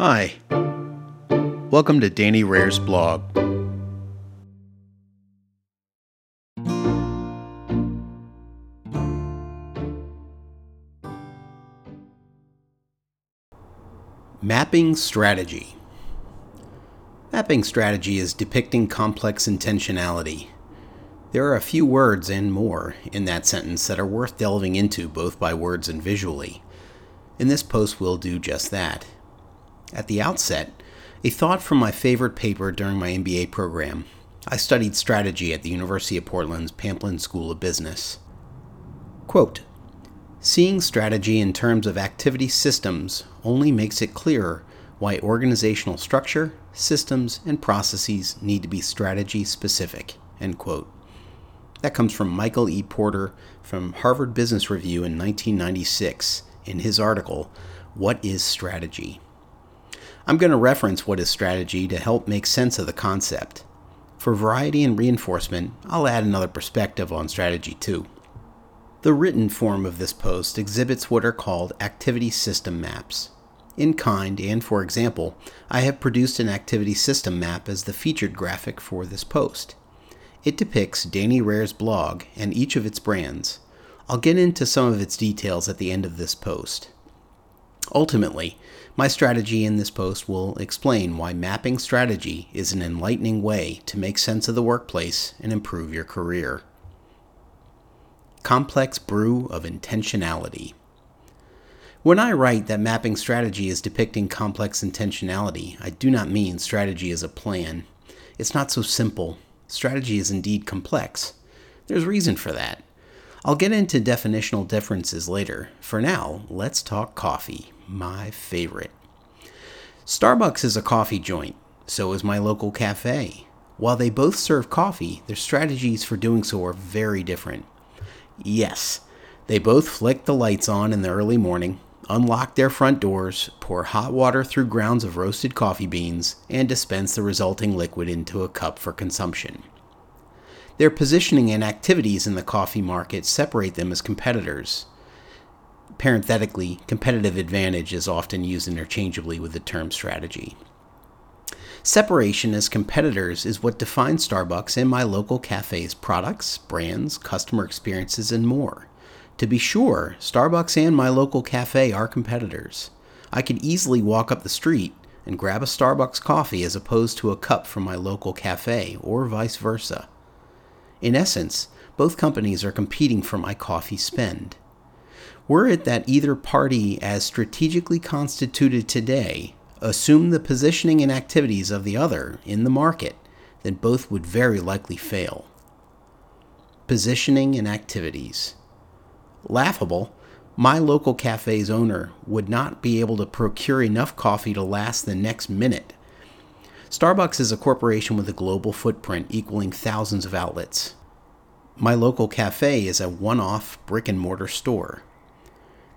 Hi. Welcome to Danny Rehr's blog. Mapping strategy. Mapping strategy is depicting complex intentionality. There are a few words and more in that sentence that are worth delving into both by words and visually. In this post, we'll do just that. At the outset, a thought from my favorite paper during my MBA program. I studied strategy at the University of Portland's Pamplin School of Business. Quote Seeing strategy in terms of activity systems only makes it clearer why organizational structure, systems, and processes need to be strategy specific. End quote. That comes from Michael E. Porter from Harvard Business Review in 1996 in his article, What is Strategy? I'm going to reference what is strategy to help make sense of the concept. For variety and reinforcement, I'll add another perspective on strategy too. The written form of this post exhibits what are called activity system maps. In kind, and for example, I have produced an activity system map as the featured graphic for this post. It depicts Danny Rehr's blog and each of its brands. I'll get into some of its details at the end of this post. Ultimately, my strategy in this post will explain why mapping strategy is an enlightening way to make sense of the workplace and improve your career complex brew of intentionality. When I write that mapping strategy is depicting complex intentionality, I do not mean strategy as a plan. It's not so simple. Strategy is indeed complex. There's reason for that. I'll get into definitional differences later. For now, let's talk coffee, my favorite. Starbucks is a coffee joint, so is my local cafe. While they both serve coffee, their strategies for doing so are very different. Yes, they both flick the lights on in the early morning, unlock their front doors, pour hot water through grounds of roasted coffee beans, and dispense the resulting liquid into a cup for consumption. Their positioning and activities in the coffee market separate them as competitors. Parenthetically, competitive advantage is often used interchangeably with the term strategy. Separation as competitors is what defines Starbucks and my local cafe's products, brands, customer experiences, and more. To be sure, Starbucks and my local cafe are competitors. I could easily walk up the street and grab a Starbucks coffee as opposed to a cup from my local cafe, or vice versa. In essence, both companies are competing for my coffee spend. Were it that either party, as strategically constituted today, assumed the positioning and activities of the other in the market, then both would very likely fail. Positioning and activities. Laughable, my local cafe's owner would not be able to procure enough coffee to last the next minute. Starbucks is a corporation with a global footprint equaling thousands of outlets. My local cafe is a one off brick and mortar store.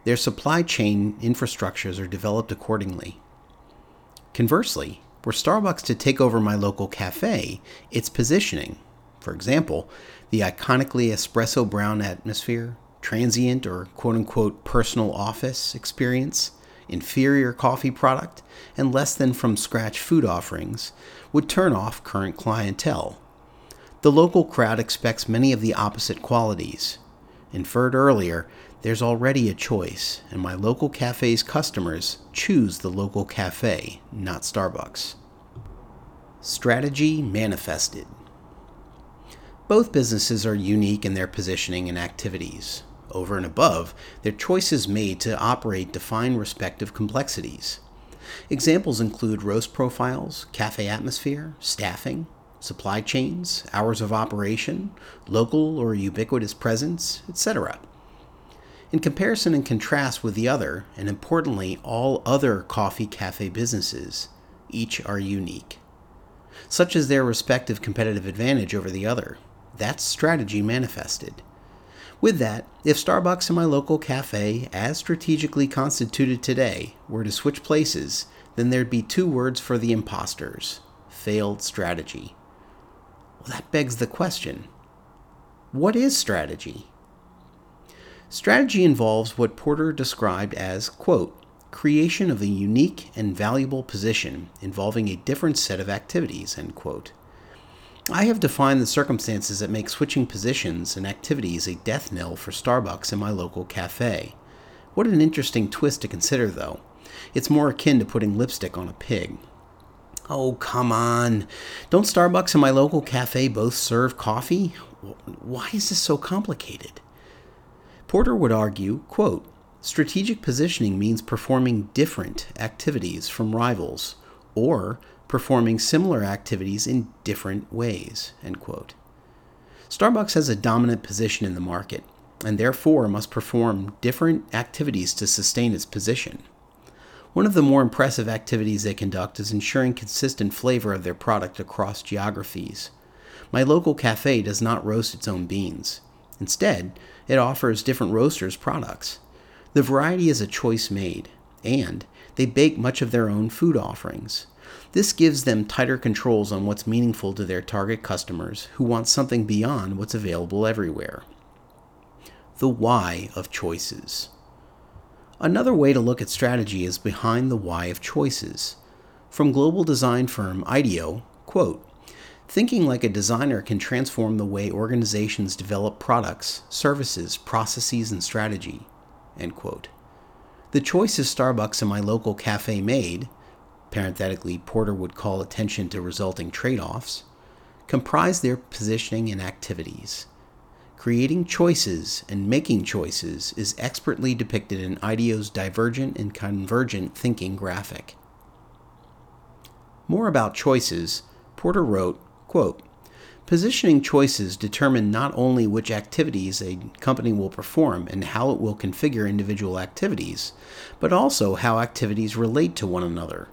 Their supply chain infrastructures are developed accordingly. Conversely, were Starbucks to take over my local cafe, its positioning, for example, the iconically espresso brown atmosphere, transient or quote unquote personal office experience, inferior coffee product, and less than from scratch food offerings, would turn off current clientele. The local crowd expects many of the opposite qualities. Inferred earlier, there's already a choice, and my local cafe's customers choose the local cafe, not Starbucks. Strategy manifested. Both businesses are unique in their positioning and activities. Over and above, their choices made to operate define respective complexities. Examples include roast profiles, cafe atmosphere, staffing, supply chains, hours of operation, local or ubiquitous presence, etc. In comparison and contrast with the other, and importantly, all other coffee cafe businesses, each are unique. Such is their respective competitive advantage over the other. That's strategy manifested. With that, if Starbucks and my local cafe, as strategically constituted today, were to switch places, then there'd be two words for the imposters failed strategy. Well, that begs the question what is strategy? Strategy involves what Porter described as, quote, creation of a unique and valuable position involving a different set of activities, end quote. I have defined the circumstances that make switching positions and activities a death knell for Starbucks in my local cafe. What an interesting twist to consider, though. It's more akin to putting lipstick on a pig. Oh, come on. Don't Starbucks and my local cafe both serve coffee? Why is this so complicated? Porter would argue, quote, strategic positioning means performing different activities from rivals or performing similar activities in different ways, end quote. Starbucks has a dominant position in the market and therefore must perform different activities to sustain its position. One of the more impressive activities they conduct is ensuring consistent flavor of their product across geographies. My local cafe does not roast its own beans. Instead, it offers different roasters' products. The variety is a choice made, and they bake much of their own food offerings. This gives them tighter controls on what's meaningful to their target customers who want something beyond what's available everywhere. The why of choices. Another way to look at strategy is behind the why of choices. From global design firm IDEO, quote, Thinking like a designer can transform the way organizations develop products, services, processes, and strategy. End quote. The choices Starbucks and my local cafe made, parenthetically, Porter would call attention to resulting trade offs, comprise their positioning and activities. Creating choices and making choices is expertly depicted in IDEO's divergent and convergent thinking graphic. More about choices, Porter wrote, quote, Positioning choices determine not only which activities a company will perform and how it will configure individual activities, but also how activities relate to one another.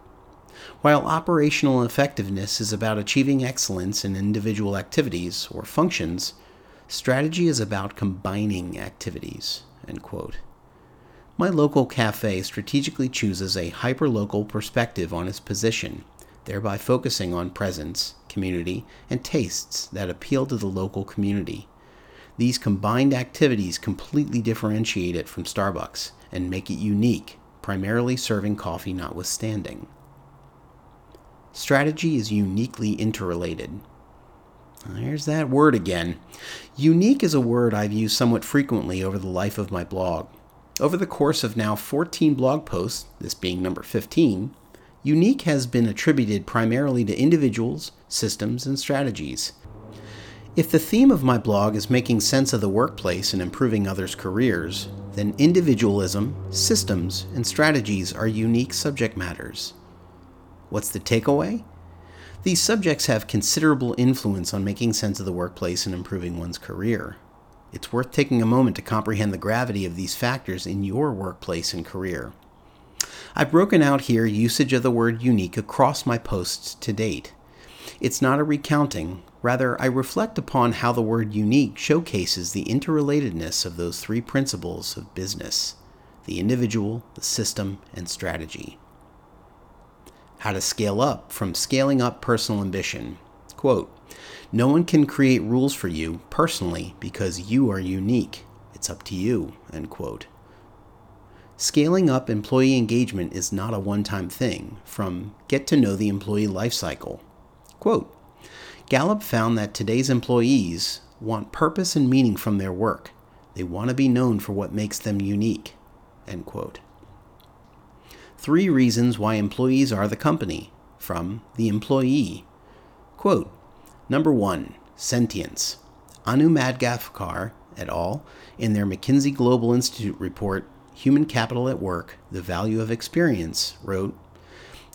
While operational effectiveness is about achieving excellence in individual activities or functions, Strategy is about combining activities. My local cafe strategically chooses a hyperlocal perspective on its position, thereby focusing on presence, community, and tastes that appeal to the local community. These combined activities completely differentiate it from Starbucks and make it unique, primarily serving coffee notwithstanding. Strategy is uniquely interrelated. There's that word again. Unique is a word I've used somewhat frequently over the life of my blog. Over the course of now 14 blog posts, this being number 15, unique has been attributed primarily to individuals, systems, and strategies. If the theme of my blog is making sense of the workplace and improving others' careers, then individualism, systems, and strategies are unique subject matters. What's the takeaway? These subjects have considerable influence on making sense of the workplace and improving one's career. It's worth taking a moment to comprehend the gravity of these factors in your workplace and career. I've broken out here usage of the word unique across my posts to date. It's not a recounting, rather, I reflect upon how the word unique showcases the interrelatedness of those three principles of business the individual, the system, and strategy how to scale up from scaling up personal ambition. Quote, no one can create rules for you personally because you are unique. It's up to you, end quote. Scaling up employee engagement is not a one time thing, from get to know the employee lifecycle. Quote Gallup found that today's employees want purpose and meaning from their work. They want to be known for what makes them unique. End quote. Three reasons why employees are the company from the employee. Quote Number one, sentience. Anu Madgavkar et al., in their McKinsey Global Institute report, Human Capital at Work The Value of Experience, wrote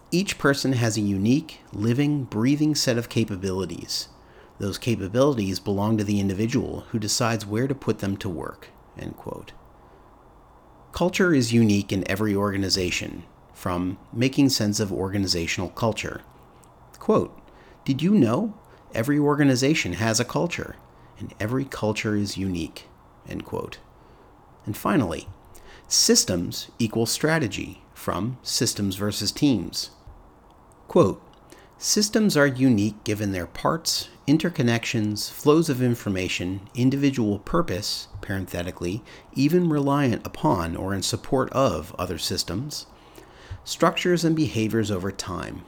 Each person has a unique, living, breathing set of capabilities. Those capabilities belong to the individual who decides where to put them to work. End quote. Culture is unique in every organization, from Making Sense of Organizational Culture. Quote Did you know every organization has a culture, and every culture is unique? End quote. And finally, systems equal strategy from Systems versus Teams. Quote Systems are unique given their parts, interconnections, flows of information, individual purpose, parenthetically, even reliant upon or in support of other systems, structures and behaviors over time.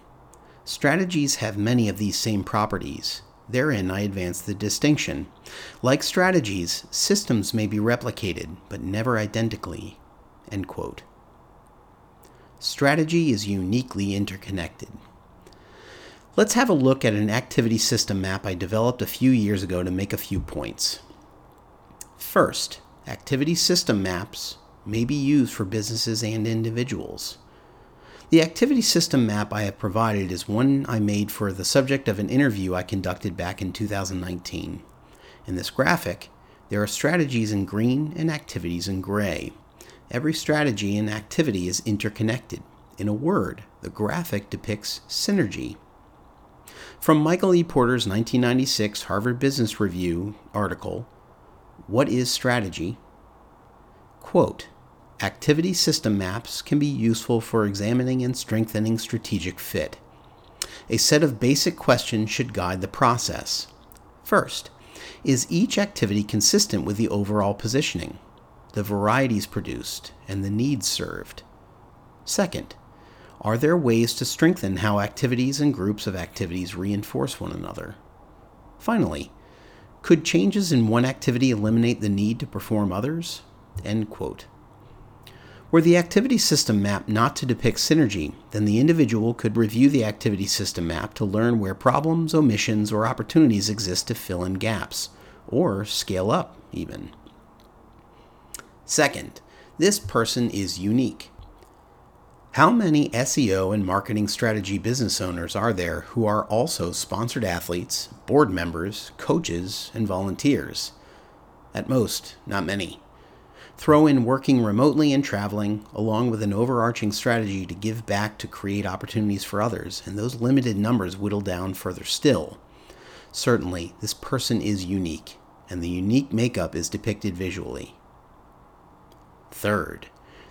Strategies have many of these same properties. Therein, I advance the distinction. Like strategies, systems may be replicated, but never identically. Strategy is uniquely interconnected. Let's have a look at an activity system map I developed a few years ago to make a few points. First, activity system maps may be used for businesses and individuals. The activity system map I have provided is one I made for the subject of an interview I conducted back in 2019. In this graphic, there are strategies in green and activities in gray. Every strategy and activity is interconnected. In a word, the graphic depicts synergy. From Michael E. Porter's 1996 Harvard Business Review article, What is Strategy? Quote, Activity system maps can be useful for examining and strengthening strategic fit. A set of basic questions should guide the process. First, is each activity consistent with the overall positioning, the varieties produced, and the needs served? Second, are there ways to strengthen how activities and groups of activities reinforce one another? Finally, could changes in one activity eliminate the need to perform others? End quote. Were the activity system map not to depict synergy, then the individual could review the activity system map to learn where problems, omissions, or opportunities exist to fill in gaps, or scale up, even. Second, this person is unique. How many SEO and marketing strategy business owners are there who are also sponsored athletes, board members, coaches, and volunteers? At most, not many. Throw in working remotely and traveling, along with an overarching strategy to give back to create opportunities for others, and those limited numbers whittle down further still. Certainly, this person is unique, and the unique makeup is depicted visually. Third,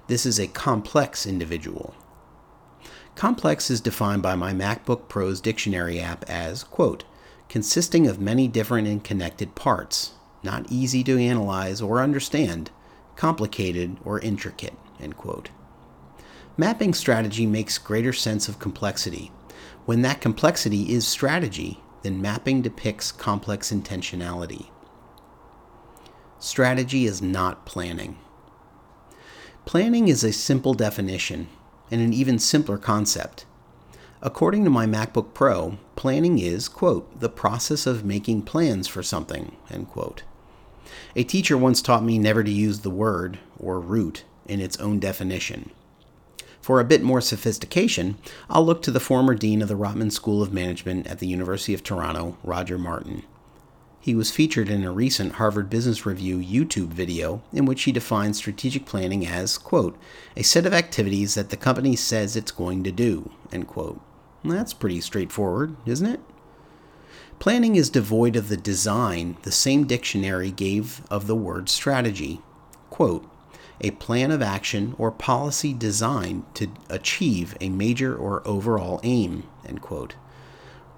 this is a complex individual. Complex is defined by my MacBook Pro's dictionary app as, quote, consisting of many different and connected parts, not easy to analyze or understand, complicated or intricate. Mapping strategy makes greater sense of complexity. When that complexity is strategy, then mapping depicts complex intentionality. Strategy is not planning. Planning is a simple definition and an even simpler concept. According to my MacBook Pro, planning is, quote, the process of making plans for something, end quote. A teacher once taught me never to use the word, or root, in its own definition. For a bit more sophistication, I'll look to the former dean of the Rotman School of Management at the University of Toronto, Roger Martin. He was featured in a recent Harvard Business Review YouTube video in which he defines strategic planning as, quote, a set of activities that the company says it's going to do, end quote. That's pretty straightforward, isn't it? Planning is devoid of the design the same dictionary gave of the word strategy. Quote, a plan of action or policy designed to achieve a major or overall aim, end quote.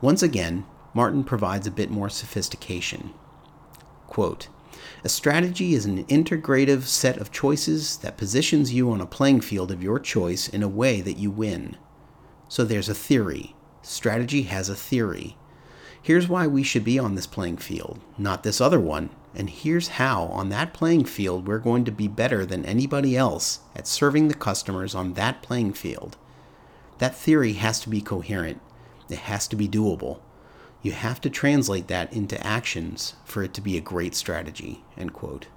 Once again, Martin provides a bit more sophistication. Quote, a strategy is an integrative set of choices that positions you on a playing field of your choice in a way that you win. So there's a theory. Strategy has a theory. Here's why we should be on this playing field, not this other one. And here's how, on that playing field, we're going to be better than anybody else at serving the customers on that playing field. That theory has to be coherent, it has to be doable you have to translate that into actions for it to be a great strategy. End quote.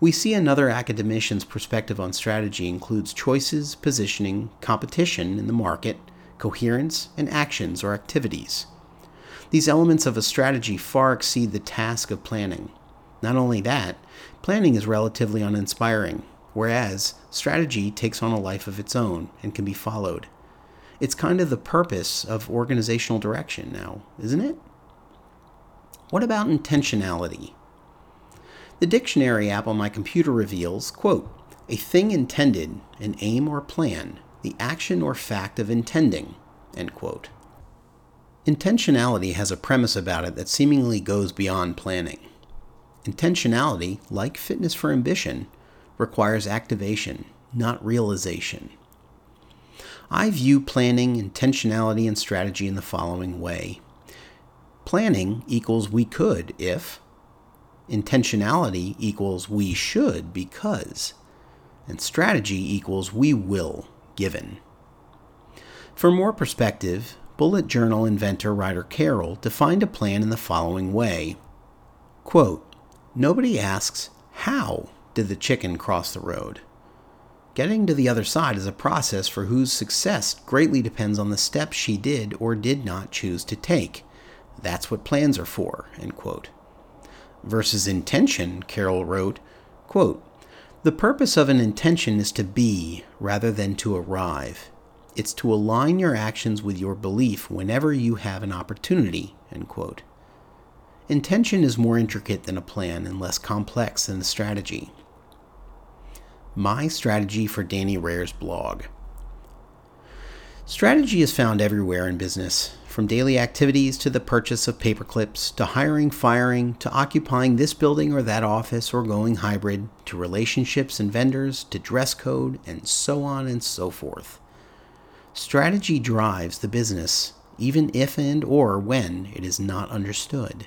We see another academician's perspective on strategy includes choices, positioning, competition in the market, coherence, and actions or activities. These elements of a strategy far exceed the task of planning. Not only that, planning is relatively uninspiring, whereas strategy takes on a life of its own and can be followed. It's kind of the purpose of organizational direction now, isn't it? What about intentionality? The dictionary app on my computer reveals, quote, a thing intended, an aim or plan, the action or fact of intending, end quote. Intentionality has a premise about it that seemingly goes beyond planning. Intentionality, like fitness for ambition, requires activation, not realization. I view planning, intentionality, and strategy in the following way planning equals we could if, intentionality equals we should because, and strategy equals we will given. For more perspective, bullet journal inventor Ryder Carroll defined a plan in the following way Quote, Nobody asks, How did the chicken cross the road? Getting to the other side is a process for whose success greatly depends on the steps she did or did not choose to take. That's what plans are for. End quote. Versus intention, Carroll wrote, quote, The purpose of an intention is to be rather than to arrive. It's to align your actions with your belief whenever you have an opportunity. End quote. Intention is more intricate than a plan and less complex than a strategy. My strategy for Danny Rehr's blog. Strategy is found everywhere in business, from daily activities to the purchase of paper clips, to hiring, firing, to occupying this building or that office or going hybrid, to relationships and vendors, to dress code, and so on and so forth. Strategy drives the business, even if and or when it is not understood.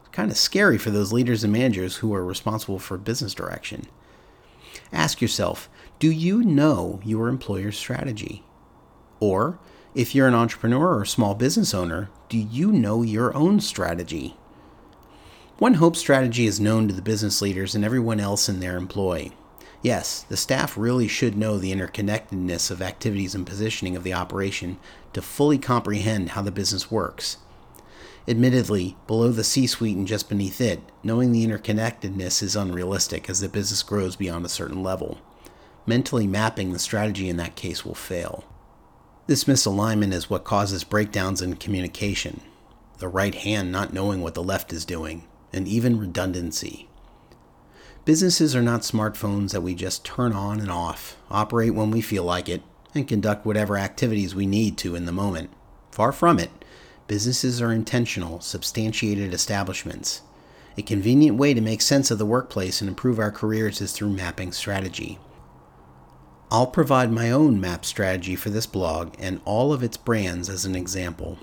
It's kind of scary for those leaders and managers who are responsible for business direction. Ask yourself do you know your employer's strategy? Or, if you're an entrepreneur or small business owner, do you know your own strategy? One Hope strategy is known to the business leaders and everyone else in their employ. Yes, the staff really should know the interconnectedness of activities and positioning of the operation to fully comprehend how the business works. Admittedly, below the C suite and just beneath it, knowing the interconnectedness is unrealistic as the business grows beyond a certain level. Mentally mapping the strategy in that case will fail. This misalignment is what causes breakdowns in communication, the right hand not knowing what the left is doing, and even redundancy. Businesses are not smartphones that we just turn on and off, operate when we feel like it, and conduct whatever activities we need to in the moment. Far from it. Businesses are intentional, substantiated establishments. A convenient way to make sense of the workplace and improve our careers is through mapping strategy. I'll provide my own map strategy for this blog and all of its brands as an example.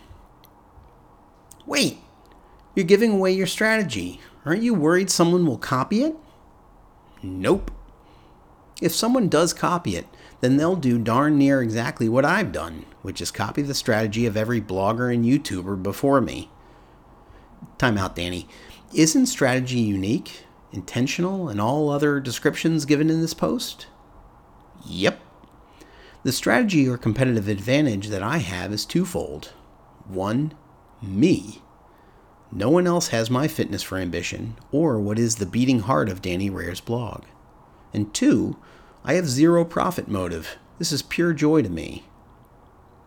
Wait, you're giving away your strategy. Aren't you worried someone will copy it? Nope. If someone does copy it, then they'll do darn near exactly what I've done, which is copy the strategy of every blogger and YouTuber before me. Time out, Danny. Isn't strategy unique, intentional, and all other descriptions given in this post? Yep. The strategy or competitive advantage that I have is twofold. One, me. No one else has my fitness for ambition, or what is the beating heart of Danny Rehr's blog. And two, I have zero profit motive. This is pure joy to me.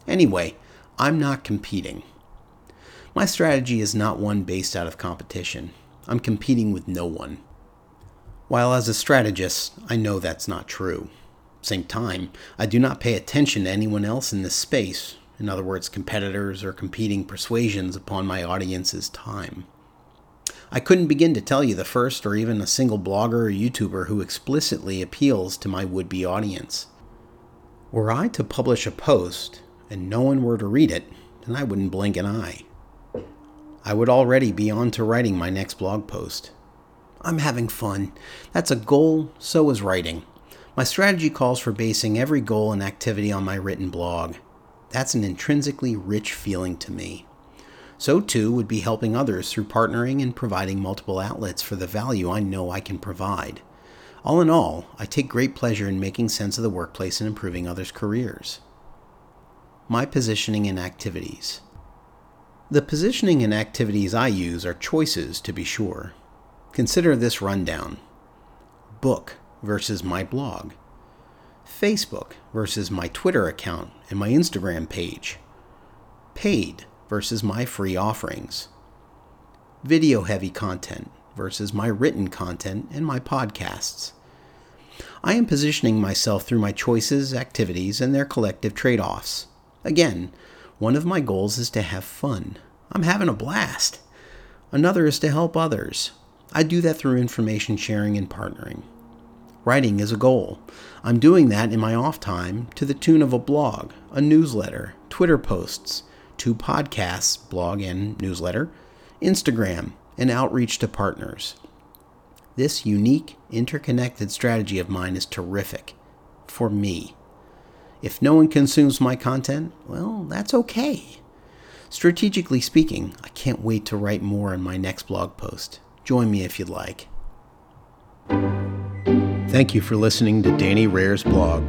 Anyway, I'm not competing. My strategy is not one based out of competition. I'm competing with no one. While as a strategist, I know that's not true. Same time, I do not pay attention to anyone else in this space, in other words, competitors or competing persuasions upon my audience's time. I couldn't begin to tell you the first or even a single blogger or YouTuber who explicitly appeals to my would be audience. Were I to publish a post and no one were to read it, then I wouldn't blink an eye. I would already be on to writing my next blog post. I'm having fun. That's a goal, so is writing. My strategy calls for basing every goal and activity on my written blog. That's an intrinsically rich feeling to me. So, too, would be helping others through partnering and providing multiple outlets for the value I know I can provide. All in all, I take great pleasure in making sense of the workplace and improving others' careers. My positioning and activities. The positioning and activities I use are choices, to be sure. Consider this rundown book versus my blog, Facebook versus my Twitter account and my Instagram page, paid versus my free offerings, video heavy content versus my written content and my podcasts. I am positioning myself through my choices, activities, and their collective trade offs. Again, one of my goals is to have fun. I'm having a blast. Another is to help others. I do that through information sharing and partnering. Writing is a goal. I'm doing that in my off time to the tune of a blog, a newsletter, Twitter posts, two podcasts, blog and newsletter, Instagram, and outreach to partners. This unique, interconnected strategy of mine is terrific for me. If no one consumes my content, well, that's okay. Strategically speaking, I can't wait to write more in my next blog post. Join me if you'd like. Thank you for listening to Danny Rehr's blog.